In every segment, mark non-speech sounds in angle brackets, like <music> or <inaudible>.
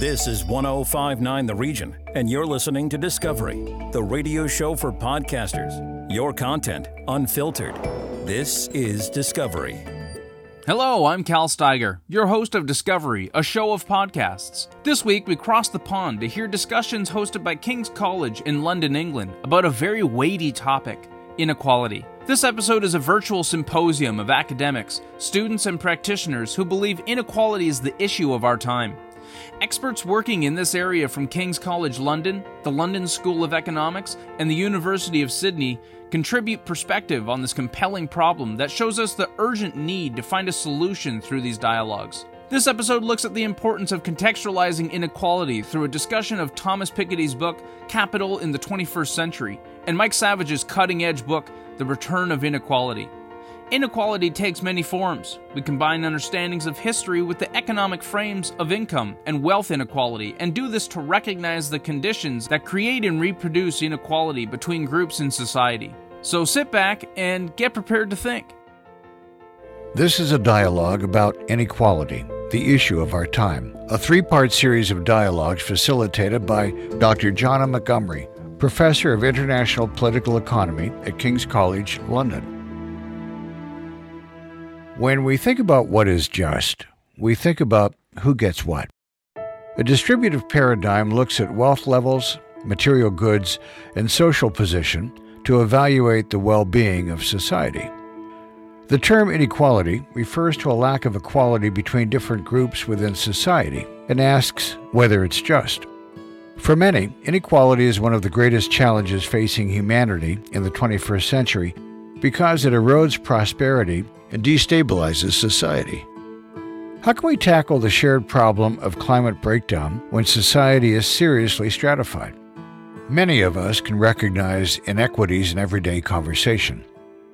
This is 1059 The Region, and you're listening to Discovery, the radio show for podcasters. Your content unfiltered. This is Discovery. Hello, I'm Cal Steiger, your host of Discovery, a show of podcasts. This week, we cross the pond to hear discussions hosted by King's College in London, England, about a very weighty topic inequality. This episode is a virtual symposium of academics, students, and practitioners who believe inequality is the issue of our time. Experts working in this area from King's College London, the London School of Economics, and the University of Sydney contribute perspective on this compelling problem that shows us the urgent need to find a solution through these dialogues. This episode looks at the importance of contextualizing inequality through a discussion of Thomas Piketty's book, Capital in the 21st Century, and Mike Savage's cutting edge book, The Return of Inequality. Inequality takes many forms. We combine understandings of history with the economic frames of income and wealth inequality, and do this to recognize the conditions that create and reproduce inequality between groups in society. So sit back and get prepared to think. This is a dialogue about inequality, the issue of our time, a three part series of dialogues facilitated by Dr. Johnna Montgomerie, Professor of International Political Economy at King's College, London. When we think about what is just, we think about who gets what. A distributive paradigm looks at wealth levels, material goods, and social position to evaluate the well being of society. The term inequality refers to a lack of equality between different groups within society and asks whether it's just. For many, inequality is one of the greatest challenges facing humanity in the 21st century because it erodes prosperity and destabilizes society. How can we tackle the shared problem of climate breakdown when society is seriously stratified? Many of us can recognize inequities in everyday conversation,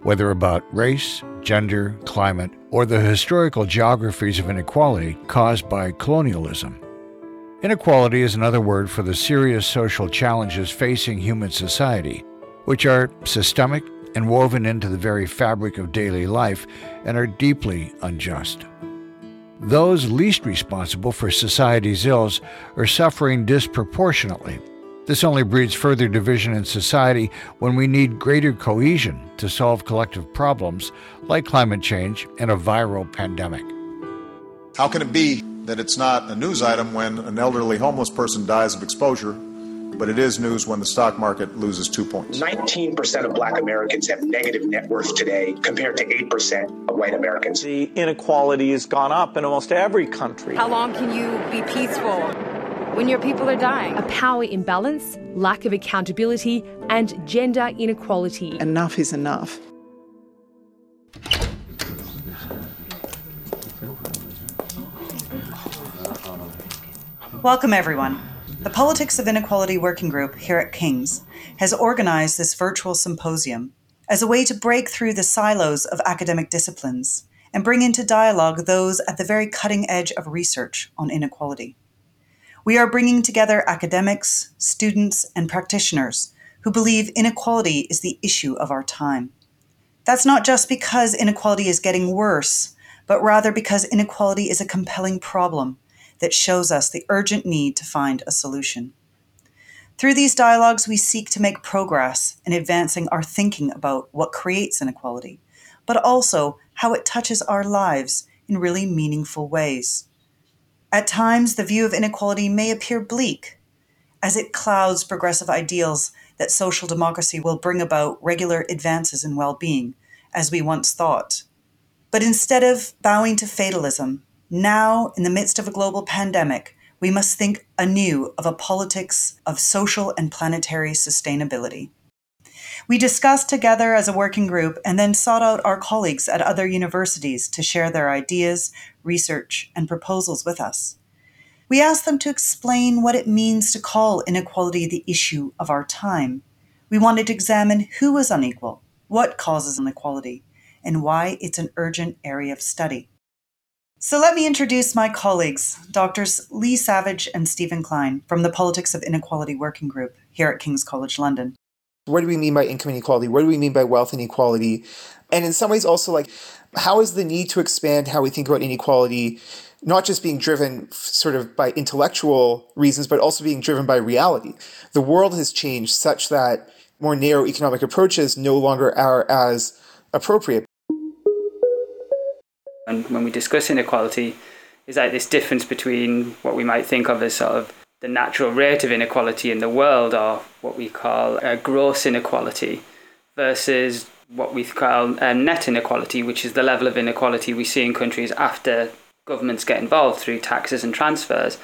whether about race, gender, climate, or the historical geographies of inequality caused by colonialism. Inequality is another word for the serious social challenges facing human society, which are systemic and woven into the very fabric of daily life and are deeply unjust. Those least responsible for society's ills are suffering disproportionately. This only breeds further division in society when we need greater cohesion to solve collective problems like climate change and a viral pandemic. How can it be that it's not a news item when an elderly homeless person dies of exposure but it is news when the stock market loses two points. 19% of black Americans have negative net worth today compared to 8% of white Americans. The inequality has gone up in almost every country. How long can you be peaceful when your people are dying? A power imbalance, lack of accountability, and gender inequality. Enough is enough. Welcome, everyone. The Politics of Inequality Working Group here at King's has organized this virtual symposium as a way to break through the silos of academic disciplines and bring into dialogue those at the very cutting edge of research on inequality. We are bringing together academics, students, and practitioners who believe inequality is the issue of our time. That's not just because inequality is getting worse, but rather because inequality is a compelling problem that shows us the urgent need to find a solution. Through these dialogues, we seek to make progress in advancing our thinking about what creates inequality, but also how it touches our lives in really meaningful ways. At times, the view of inequality may appear bleak, as it clouds progressive ideals that social democracy will bring about regular advances in well being, as we once thought. But instead of bowing to fatalism now, in the midst of a global pandemic, we must think anew of a politics of social and planetary sustainability. We discussed together as a working group and then sought out our colleagues at other universities to share their ideas, research, and proposals with us. We asked them to explain what it means to call inequality the issue of our time. We wanted to examine who is unequal, what causes inequality, and why it's an urgent area of study. So let me introduce my colleagues, Doctors Lee Savage and Stephen Klein from the Politics of Inequality Working Group here at King's College London. What do we mean by income inequality? What do we mean by wealth inequality? And in some ways, also like, how is the need to expand how we think about inequality not just being driven sort of by intellectual reasons, but also being driven by reality. The world has changed such that more narrow economic approaches no longer are as appropriate. And when we discuss inequality, is like this difference between what we might think of as sort of the natural rate of inequality in the world, or what we call a gross inequality, versus what we call a net inequality, which is the level of inequality we see in countries after governments get involved through taxes and transfers.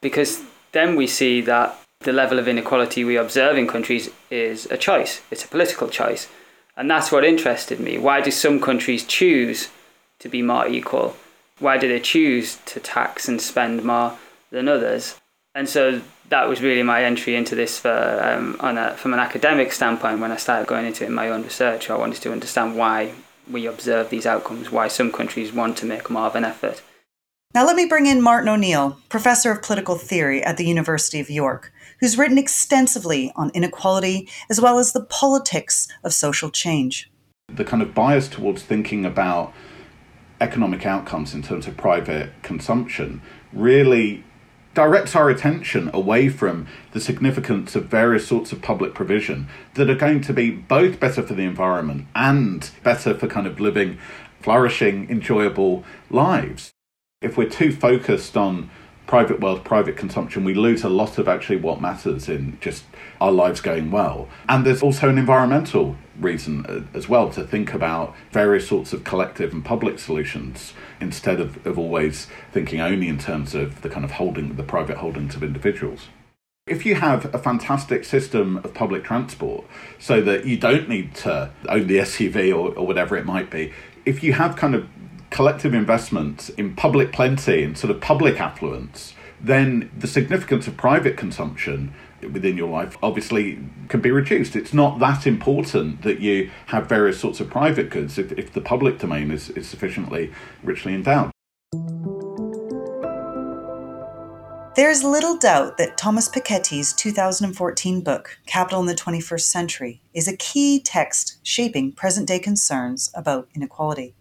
Because then we see that the level of inequality we observe in countries is a choice, it's a political choice. And that's what interested me. Why do some countries choose to be more equal? Why do they choose to tax and spend more than others? And so that was really my entry into this for, um, on a, from an academic standpoint when I started going into it in my own research. I wanted to understand why we observe these outcomes, why some countries want to make more of an effort. Now, let me bring in Martin O'Neill, professor of political theory at the University of York, who's written extensively on inequality as well as the politics of social change. The kind of bias towards thinking about economic outcomes in terms of private consumption really directs our attention away from the significance of various sorts of public provision that are going to be both better for the environment and better for kind of living flourishing, enjoyable lives. If we're too focused on private wealth, private consumption, we lose a lot of actually what matters in just our lives going well. And there's also an environmental reason uh, as well to think about various sorts of collective and public solutions instead of, of always thinking only in terms of the kind of holding, the private holdings of individuals. If you have a fantastic system of public transport so that you don't need to own the SUV or, or whatever it might be, if you have kind of collective investment in public plenty and sort of public affluence, then the significance of private consumption within your life obviously can be reduced. It's not that important that you have various sorts of private goods if, if the public domain is, is sufficiently richly endowed. There's little doubt that Thomas Piketty's 2014 book, Capital in the 21st Century, is a key text shaping present day concerns about inequality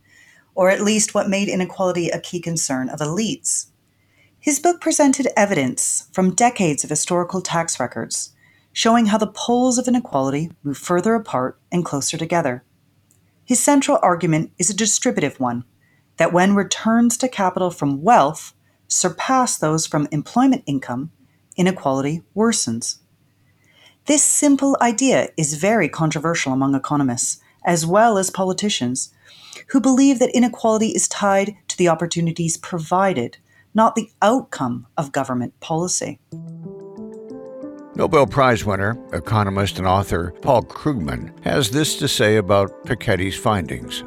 or at least what made inequality a key concern of elites. His book presented evidence from decades of historical tax records showing how the poles of inequality move further apart and closer together. His central argument is a distributive one that when returns to capital from wealth surpass those from employment income, inequality worsens. This simple idea is very controversial among economists, as well as politicians, who believe that inequality is tied to the opportunities provided, not the outcome of government policy. Nobel Prize winner, economist, and author Paul Krugman has this to say about Piketty's findings.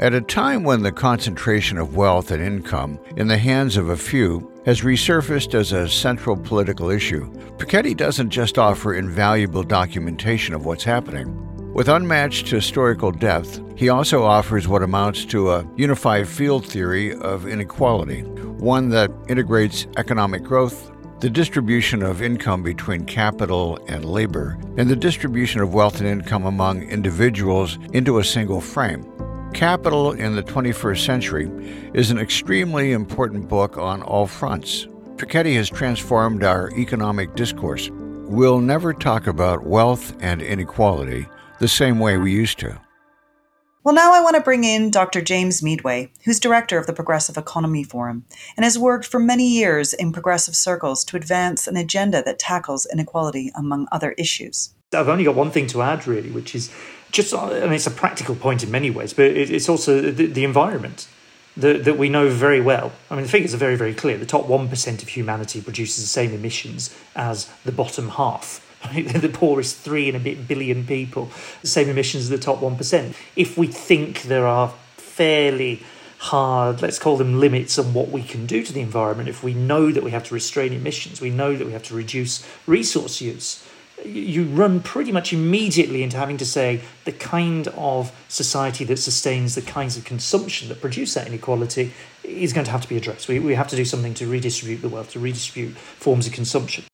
At a time when the concentration of wealth and income in the hands of a few has resurfaced as a central political issue, Piketty doesn't just offer invaluable documentation of what's happening. With unmatched historical depth, he also offers what amounts to a unified field theory of inequality, one that integrates economic growth, the distribution of income between capital and labor, and the distribution of wealth and income among individuals into a single frame. Capital in the 21st Century is an extremely important book on all fronts. Piketty has transformed our economic discourse. We'll never talk about wealth and inequality the same way we used to. Well, now I want to bring in Dr. James Meadway, who's director of the Progressive Economy Forum and has worked for many years in progressive circles to advance an agenda that tackles inequality, among other issues. I've only got one thing to add, really, which is just, I mean, it's a practical point in many ways, but it's also the, the environment that, that we know very well. I mean, the figures are very, very clear. The top 1% of humanity produces the same emissions as the bottom half <laughs> the poorest three and a bit billion people, the same emissions as the top 1%. If we think there are fairly hard, let's call them limits on what we can do to the environment, if we know that we have to restrain emissions, we know that we have to reduce resource use, you run pretty much immediately into having to say the kind of society that sustains the kinds of consumption that produce that inequality is going to have to be addressed. We, we have to do something to redistribute the wealth, to redistribute forms of consumption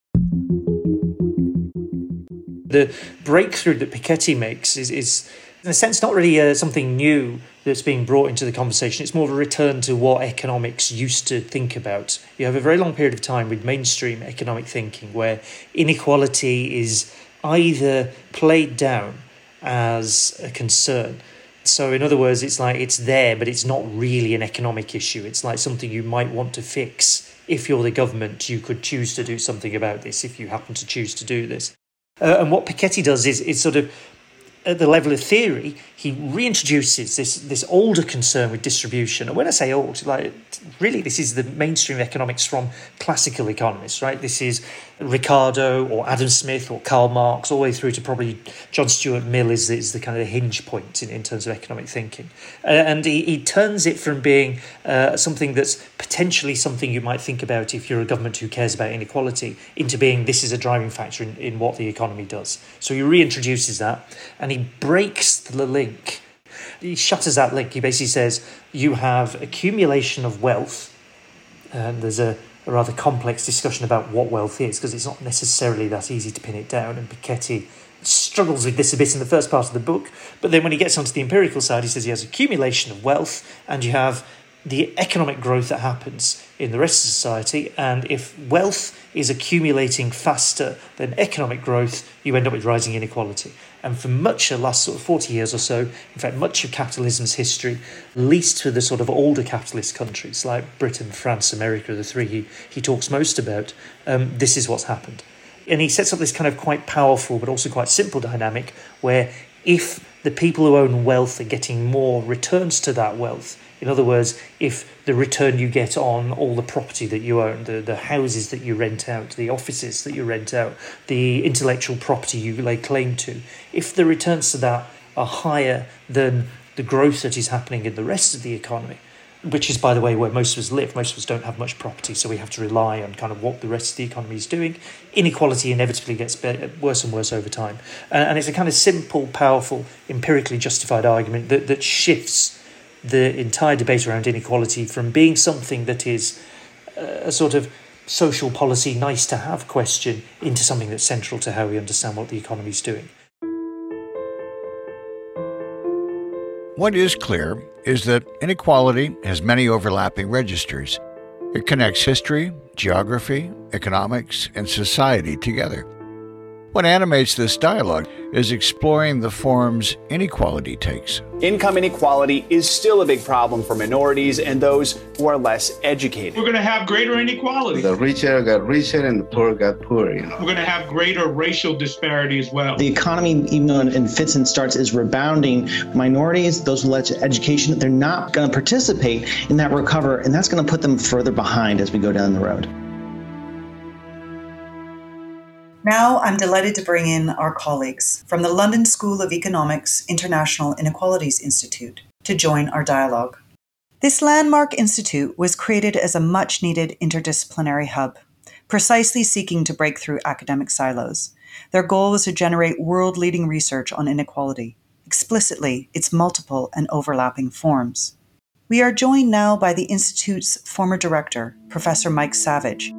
the breakthrough that Piketty makes is, is in a sense, not really uh, something new that's being brought into the conversation. It's more of a return to what economics used to think about. You have a very long period of time with mainstream economic thinking where inequality is either played down as a concern. So, in other words, it's like it's there, but it's not really an economic issue. It's like something you might want to fix. If you're the government, you could choose to do something about this if you happen to choose to do this. Uh, and what Piketty does is, is sort of at the level of theory, he reintroduces this this older concern with distribution. And when I say old, like really, this is the mainstream economics from classical economists, right? This is Ricardo or Adam Smith or Karl Marx, all the way through to probably John Stuart Mill is, is the kind of the hinge point in, in terms of economic thinking. Uh, and he, he turns it from being uh, something that's potentially something you might think about if you're a government who cares about inequality into being this is a driving factor in, in what the economy does. So he reintroduces that and he breaks the link. He shatters that link. He basically says you have accumulation of wealth, and there's a a rather complex discussion about what wealth is because it's not necessarily that easy to pin it down. And Piketty struggles with this a bit in the first part of the book, but then when he gets onto the empirical side, he says he has accumulation of wealth and you have the economic growth that happens in the rest of society. And if wealth is accumulating faster than economic growth, you end up with rising inequality. And for much of the last sort of 40 years or so, in fact, much of capitalism's history, least for the sort of older capitalist countries like Britain, France, America, the three he, he talks most about, um, this is what's happened. And he sets up this kind of quite powerful but also quite simple dynamic where if the people who own wealth are getting more returns to that wealth, in other words, if the return you get on all the property that you own, the, the houses that you rent out, the offices that you rent out, the intellectual property you lay claim to, if the returns to that are higher than the growth that is happening in the rest of the economy, which is, by the way, where most of us live. Most of us don't have much property, so we have to rely on kind of what the rest of the economy is doing. Inequality inevitably gets better, worse and worse over time. and it's a kind of simple, powerful, empirically justified argument that, that shifts the entire debate around inequality from being something that is uh, a sort of social policy nice to have question into something that's central to how we understand what the economy is doing. What is clear is that inequality has many overlapping registers. It connects history, geography, economics, and society together. What animates this dialogue is exploring the forms inequality takes. Income inequality is still a big problem for minorities and those who are less educated. We're going to have greater inequality. The richer got richer and the poor got poorer. You know? We're going to have greater racial disparity as well. The economy, even though in fits and starts, is rebounding. Minorities, those with less education, they're not going to participate in that recover, and that's going to put them further behind as we go down the road. Now I'm delighted to bring in our colleagues from the London School of Economics International Inequalities Institute to join our dialogue. This landmark institute was created as a much needed interdisciplinary hub, precisely seeking to break through academic silos. Their goal was to generate world leading research on inequality, explicitly its multiple and overlapping forms. We are joined now by the Institute's former director, Professor Mike Savage,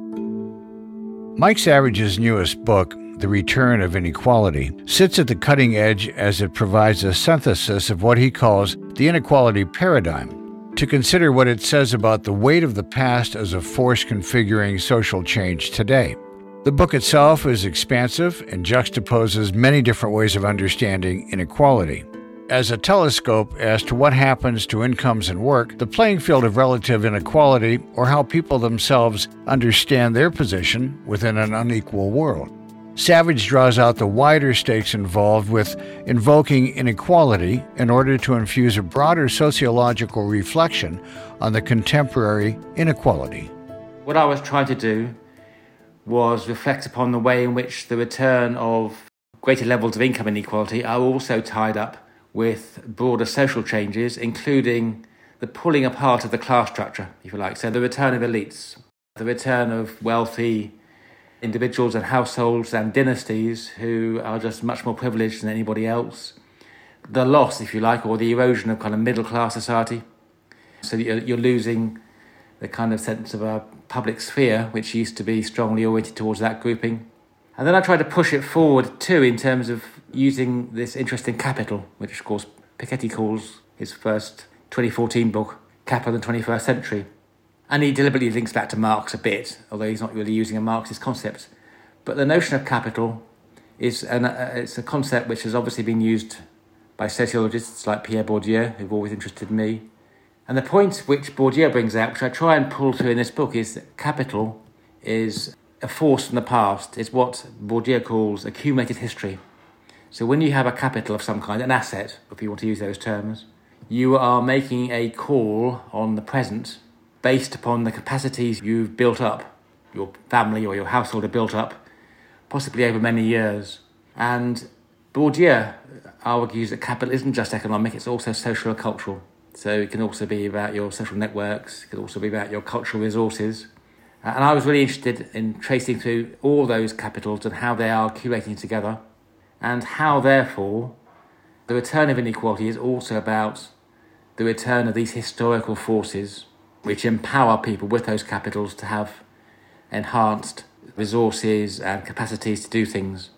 Mike Savage's newest book, The Return of Inequality, sits at the cutting edge as it provides a synthesis of what he calls the inequality paradigm to consider what it says about the weight of the past as a force configuring social change today. The book itself is expansive and juxtaposes many different ways of understanding inequality as a telescope as to what happens to incomes and work, the playing field of relative inequality, or how people themselves understand their position within an unequal world. Savage draws out the wider stakes involved with invoking inequality in order to infuse a broader sociological reflection on the contemporary inequality. What I was trying to do was reflect upon the way in which the return of greater levels of income inequality are also tied up with broader social changes, including the pulling apart of the class structure, if you like. So, the return of elites, the return of wealthy individuals and households and dynasties who are just much more privileged than anybody else, the loss, if you like, or the erosion of kind of middle class society. So, you're, you're losing the kind of sense of a public sphere, which used to be strongly oriented towards that grouping. And then I tried to push it forward too in terms of using this interest in capital, which of course Piketty calls his first 2014 book, Capital in the 21st Century. And he deliberately links back to Marx a bit, although he's not really using a Marxist concept. But the notion of capital is an, uh, it's a concept which has obviously been used by sociologists like Pierre Bourdieu, who've always interested me. And the point which Bourdieu brings out, which I try and pull to in this book, is that capital is a force from the past. It's what Bourdieu calls accumulated history. So when you have a capital of some kind, an asset, if you want to use those terms, you are making a call on the present based upon the capacities you've built up, your family or your household have built up, possibly over many years. And Bourdieu argues that capital isn't just economic, it's also social and cultural. So it can also be about your social networks, it can also be about your cultural resources. And I was really interested in tracing through all those capitals and how they are accumulating together, and how, therefore, the return of inequality is also about the return of these historical forces which empower people with those capitals to have enhanced resources and capacities to do things.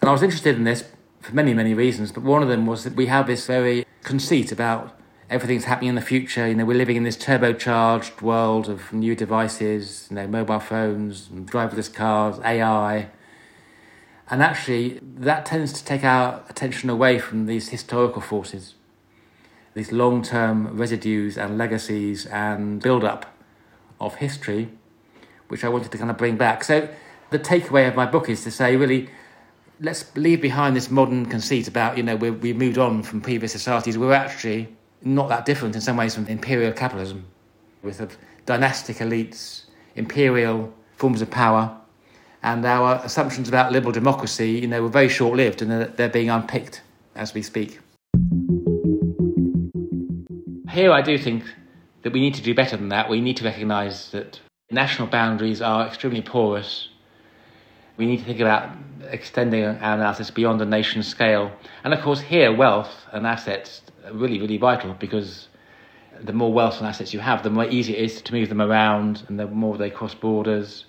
And I was interested in this for many, many reasons, but one of them was that we have this very conceit about everything's happening in the future. You know, we're living in this turbocharged world of new devices, you know, mobile phones, driverless cars, AI. And actually, that tends to take our attention away from these historical forces these long term residues and legacies and build up of history, which I wanted to kind of bring back. So, the takeaway of my book is to say, really, let's leave behind this modern conceit about, you know, we we moved on from previous societies. We're actually not that different in some ways from imperial capitalism, with dynastic elites, imperial forms of power. And our assumptions about liberal democracy, you know, were very short lived and they're, they're being unpicked as we speak. Here, I do think that we need to do better than that. We need to recognise that national boundaries are extremely porous. We need to think about extending our analysis beyond the nation scale. And of course, here, wealth and assets are really, really vital because the more wealth and assets you have, the more easy it is to move them around and the more they cross borders.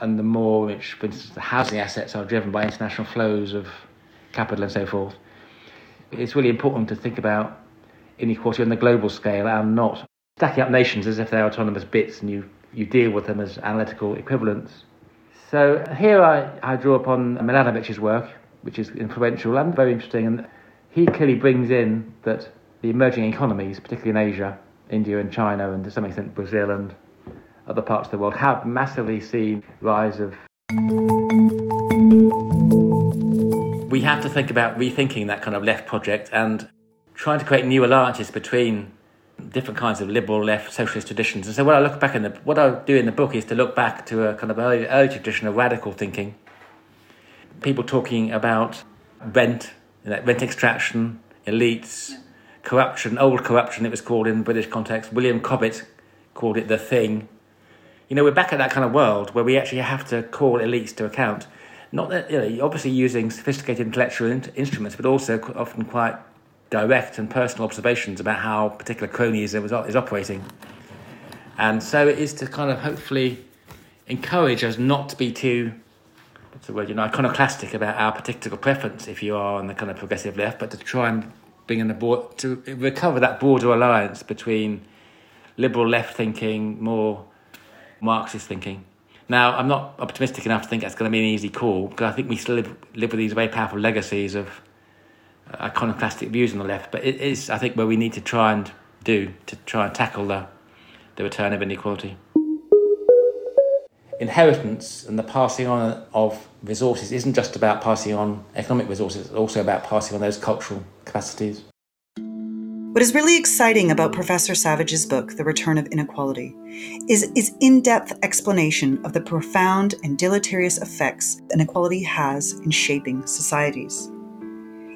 And the more which, for instance, the housing assets are driven by international flows of capital and so forth. It's really important to think about inequality on the global scale and not stacking up nations as if they're autonomous bits and you, you deal with them as analytical equivalents. So here I, I draw upon Milanovic's work, which is influential and very interesting, and he clearly brings in that the emerging economies, particularly in Asia, India and China, and to some extent Brazil and other parts of the world, have massively seen rise of. We have to think about rethinking that kind of left project and trying to create new alliances between different kinds of liberal left socialist traditions. And so what I look back in the what I do in the book is to look back to a kind of early, early tradition of radical thinking. People talking about rent, you know, rent extraction, elites, corruption, old corruption it was called in the British context. William Cobbett called it the thing. You know, we're back at that kind of world where we actually have to call elites to account. Not that, you know, obviously using sophisticated intellectual in- instruments, but also often quite direct and personal observations about how particular cronyism is, is operating. And so it is to kind of hopefully encourage us not to be too, what's the word, you know, iconoclastic about our particular preference if you are on the kind of progressive left, but to try and bring in the board, to recover that broader alliance between liberal left thinking, more Marxist thinking. Now, I'm not optimistic enough to think that's going to be an easy call because I think we still live, live with these very powerful legacies of uh, iconoclastic views on the left, but it is, I think, where we need to try and do to try and tackle the, the return of inequality. Inheritance and the passing on of resources isn't just about passing on economic resources, it's also about passing on those cultural capacities. What is really exciting about Professor Savage's book, The Return of Inequality, is its in depth explanation of the profound and deleterious effects inequality has in shaping societies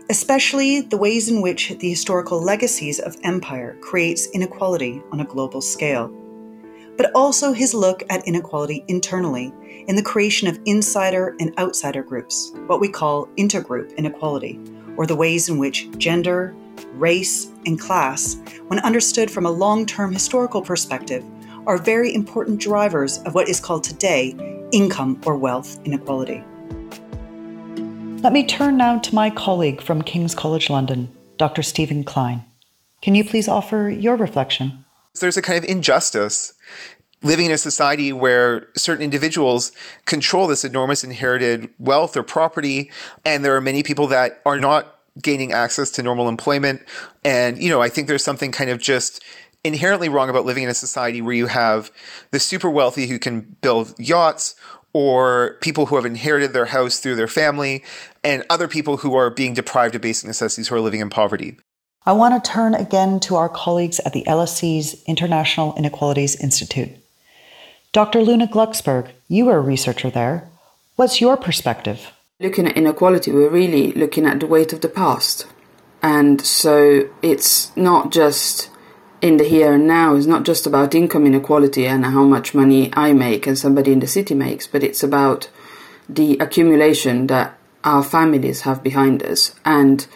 especially the ways in which the historical legacies of empire creates inequality on a global scale, but also his look at inequality internally in the creation of insider and outsider groups, what we call intergroup inequality, or the ways in which gender, race, and class, when understood from a long term historical perspective, are very important drivers of what is called today income or wealth inequality. Let me turn now to my colleague from King's College London, Dr. Stephen Klein. Can you please offer your reflection? There's a kind of injustice living in a society where certain individuals control this enormous inherited wealth or property, and there are many people that are not gaining access to normal employment. And, you know, I think there's something kind of just inherently wrong about living in a society where you have the super wealthy who can build yachts or people who have inherited their house through their family and other people who are being deprived of basic necessities who are living in poverty. I want to turn again to our colleagues at the LSE's International Inequalities Institute. Dr. Luna Glucksberg, you are a researcher there. What's your perspective? Looking at inequality, we're really looking at the weight of the past. And so it's not just in the here and now, it's not just about income inequality and how much money I make and somebody in the city makes, but it's about the accumulation that our families have behind us. And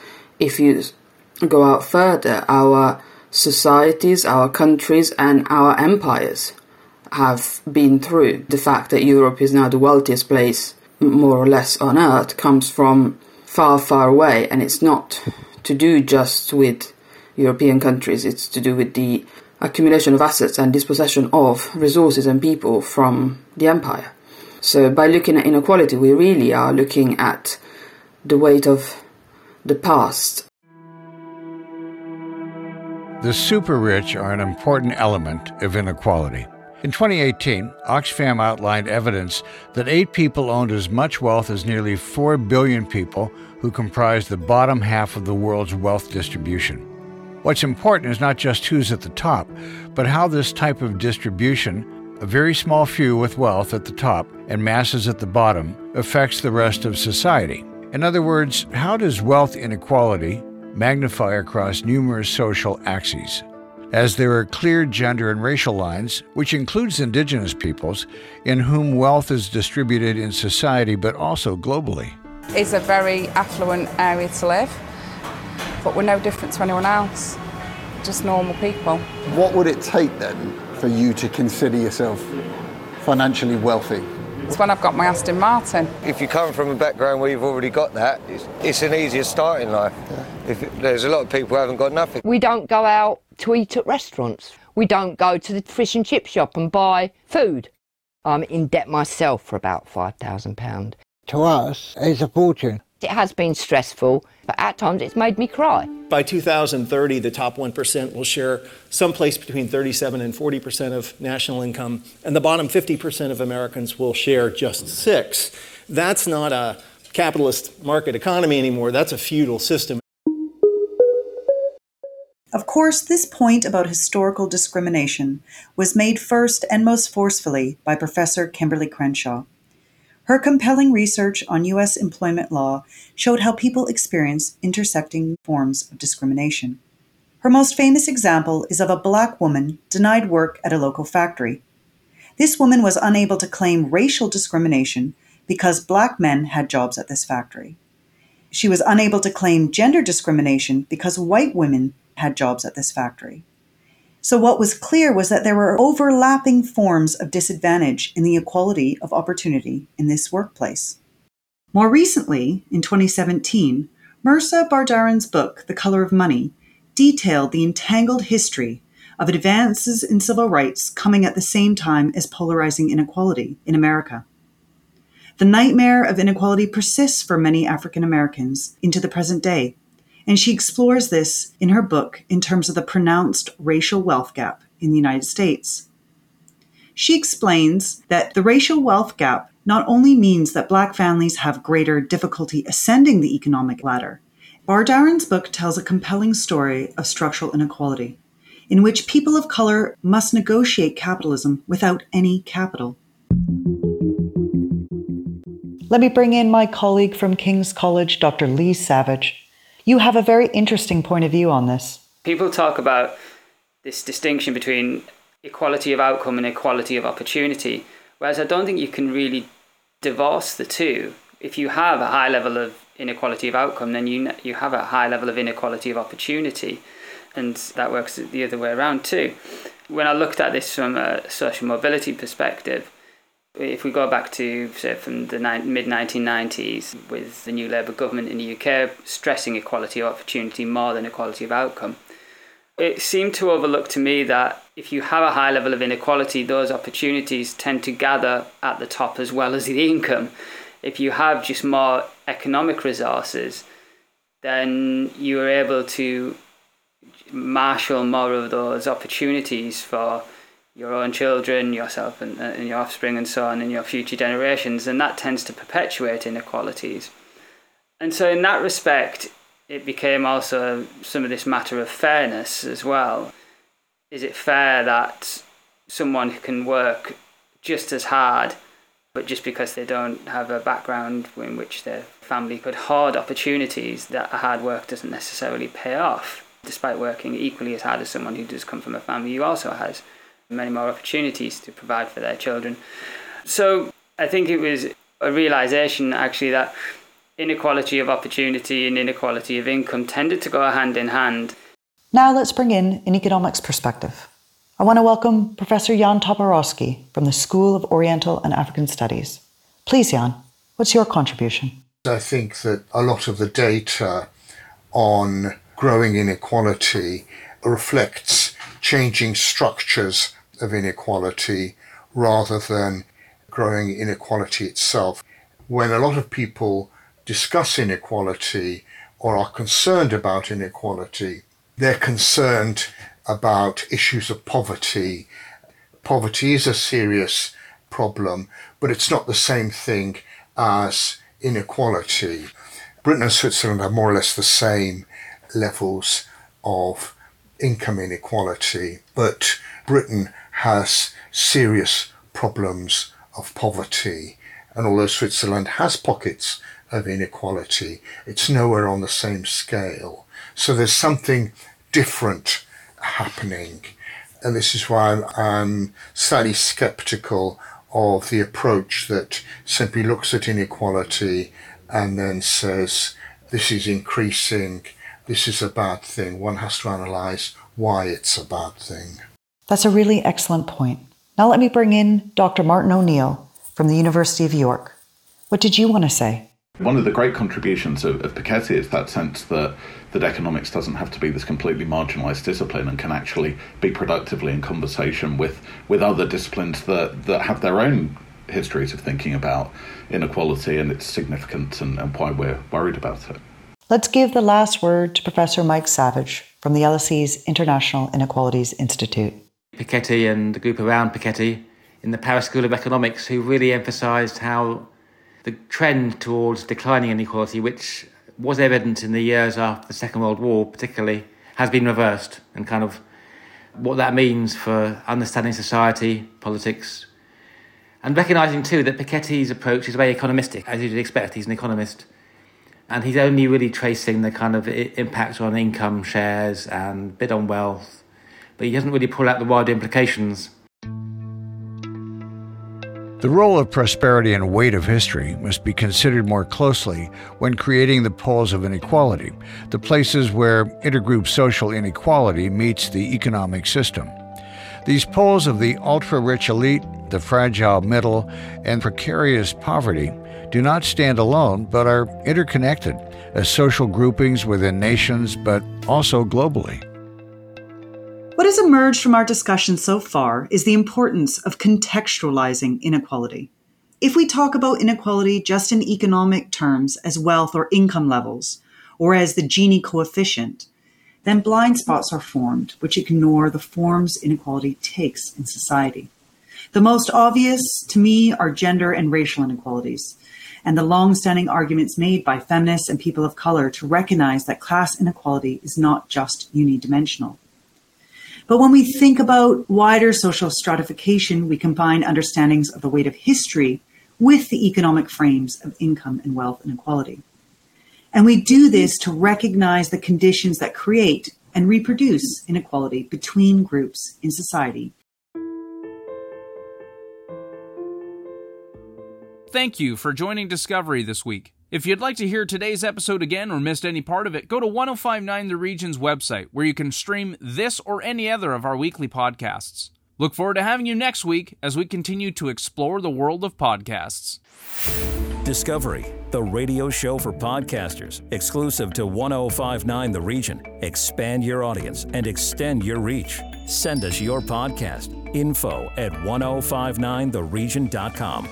if you go out further, our societies, our countries, and our empires have been through. The fact that Europe is now the wealthiest place, more or less, on earth comes from far, far away, and it's not to do just with European countries, it's to do with the accumulation of assets and dispossession of resources and people from the empire. So, by looking at inequality, we really are looking at the weight of the past. The super rich are an important element of inequality. In 2018, Oxfam outlined evidence that eight people owned as much wealth as nearly 4 billion people who comprise the bottom half of the world's wealth distribution. What's important is not just who's at the top, but how this type of distribution, a very small few with wealth at the top and masses at the bottom, affects the rest of society. In other words, how does wealth inequality magnify across numerous social axes? As there are clear gender and racial lines, which includes indigenous peoples, in whom wealth is distributed in society but also globally. It's a very affluent area to live, but we're no different to anyone else, just normal people. What would it take then for you to consider yourself financially wealthy? It's when I've got my Aston Martin. If you come from a background where you've already got that, it's, it's an easier start in life. Yeah. If there's a lot of people who haven't got nothing. We don't go out to eat at restaurants. We don't go to the fish and chip shop and buy food. I'm in debt myself for about £5,000. To us, it's a fortune. It has been stressful, but at times it's made me cry. By 2030, the top 1% will share someplace between 37 and 40% of national income, and the bottom 50% of Americans will share just 6. That's not a capitalist market economy anymore, that's a feudal system. Of course, this point about historical discrimination was made first and most forcefully by Professor Kimberlé Crenshaw. Her compelling research on U.S. employment law showed how people experience intersecting forms of discrimination. Her most famous example is of a black woman denied work at a local factory. This woman was unable to claim racial discrimination because black men had jobs at this factory. She was unable to claim gender discrimination because white women had jobs at this factory. So, what was clear was that there were overlapping forms of disadvantage in the equality of opportunity in this workplace. More recently, in 2017, Mehrsa Baradaran's book, The Color of Money, detailed the entangled history of advances in civil rights coming at the same time as polarizing inequality in America. The nightmare of inequality persists for many African Americans into the present day, and she explores this in her book in terms of the pronounced racial wealth gap in the United States. She explains that the racial wealth gap not only means that Black families have greater difficulty ascending the economic ladder, Baradaran's book tells a compelling story of structural inequality, in which people of color must negotiate capitalism without any capital. Let me bring in my colleague from King's College, Dr. Lee Savage, you have a very interesting point of view on this. People talk about this distinction between equality of outcome and equality of opportunity, whereas I don't think you can really divorce the two. If you have a high level of inequality of outcome, then you you have a high level of inequality of opportunity, and that works the other way around too. When I looked at this from a social mobility perspective, If we go back to, say, from the mid 1990s, with the new Labour government in the UK stressing equality of opportunity more than equality of outcome, it seemed to overlook to me that if you have a high level of inequality, those opportunities tend to gather at the top as well as the income. If you have just more economic resources, then you are able to marshal more of those opportunities for your own children, yourself, and, uh, and your offspring, and so on, and your future generations, and that tends to perpetuate inequalities. And so, in that respect, it became also some of this matter of fairness as well. Is it fair that someone can work just as hard, but just because they don't have a background in which their family could hoard opportunities, that hard work doesn't necessarily pay off? Despite working equally as hard as someone who does come from a family who also has many more opportunities to provide for their children. So I think it was a realization actually that inequality of opportunity and inequality of income tended to go hand in hand. Now let's bring in an economics perspective. I want to welcome Professor Jan Toporowski from the School of Oriental and African Studies. Please, Jan, what's your contribution? I think that a lot of the data on growing inequality reflects changing structures of inequality rather than growing inequality itself. When a lot of people discuss inequality or are concerned about inequality, they're concerned about issues of poverty. Poverty is a serious problem, but it's not the same thing as inequality. Britain and Switzerland have more or less the same levels of income inequality, but Britain has serious problems of poverty. And although Switzerland has pockets of inequality, it's nowhere on the same scale. So there's something different happening. And this is why I'm, slightly skeptical of the approach that simply looks at inequality and then says, this is increasing, this is a bad thing. One has to analyze why it's a bad thing. That's a really excellent point. Now let me bring in Dr. Martin O'Neill from the University of York. What did you want to say? One of the great contributions of, of Piketty is that sense that, that economics doesn't have to be this completely marginalized discipline and can actually be productively in conversation with, with other disciplines that, that have their own histories of thinking about inequality and its significance and, and why we're worried about it. Let's give the last word to Professor Mike Savage from the LSE's International Inequalities Institute. Piketty and the group around Piketty in the Paris School of Economics, who really emphasised how the trend towards declining inequality, which was evident in the years after the Second World War, particularly, has been reversed, and kind of what that means for understanding society, politics, and recognising too that Piketty's approach is very economistic, as you'd expect. He's an economist and he's only really tracing the kind of impact on income shares and bid on wealth, but he doesn't really pull out the wider implications. The role of prosperity and weight of history must be considered more closely when creating the poles of inequality, the places where intergroup social inequality meets the economic system. These poles of the ultra rich elite, the fragile middle, and precarious poverty do not stand alone but are interconnected as social groupings within nations, but also globally. What has emerged from our discussion so far is the importance of contextualizing inequality. If we talk about inequality just in economic terms as wealth or income levels, or as the Gini coefficient, then blind spots are formed which ignore the forms inequality takes in society. The most obvious to me are gender and racial inequalities, and the long-standing arguments made by feminists and people of color to recognize that class inequality is not just unidimensional. But when we think about wider social stratification, we combine understandings of the weight of history with the economic frames of income and wealth inequality. And we do this to recognize the conditions that create and reproduce inequality between groups in society Thank you for joining Discovery this week. If you'd like to hear today's episode again or missed any part of it, go to 1059 The Region's website where you can stream this or any other of our weekly podcasts. Look forward to having you next week as we continue to explore the world of podcasts. Discovery, the radio show for podcasters, exclusive to 1059 The Region. Expand your audience and extend your reach. Send us your podcast. Info at 1059theregion.com.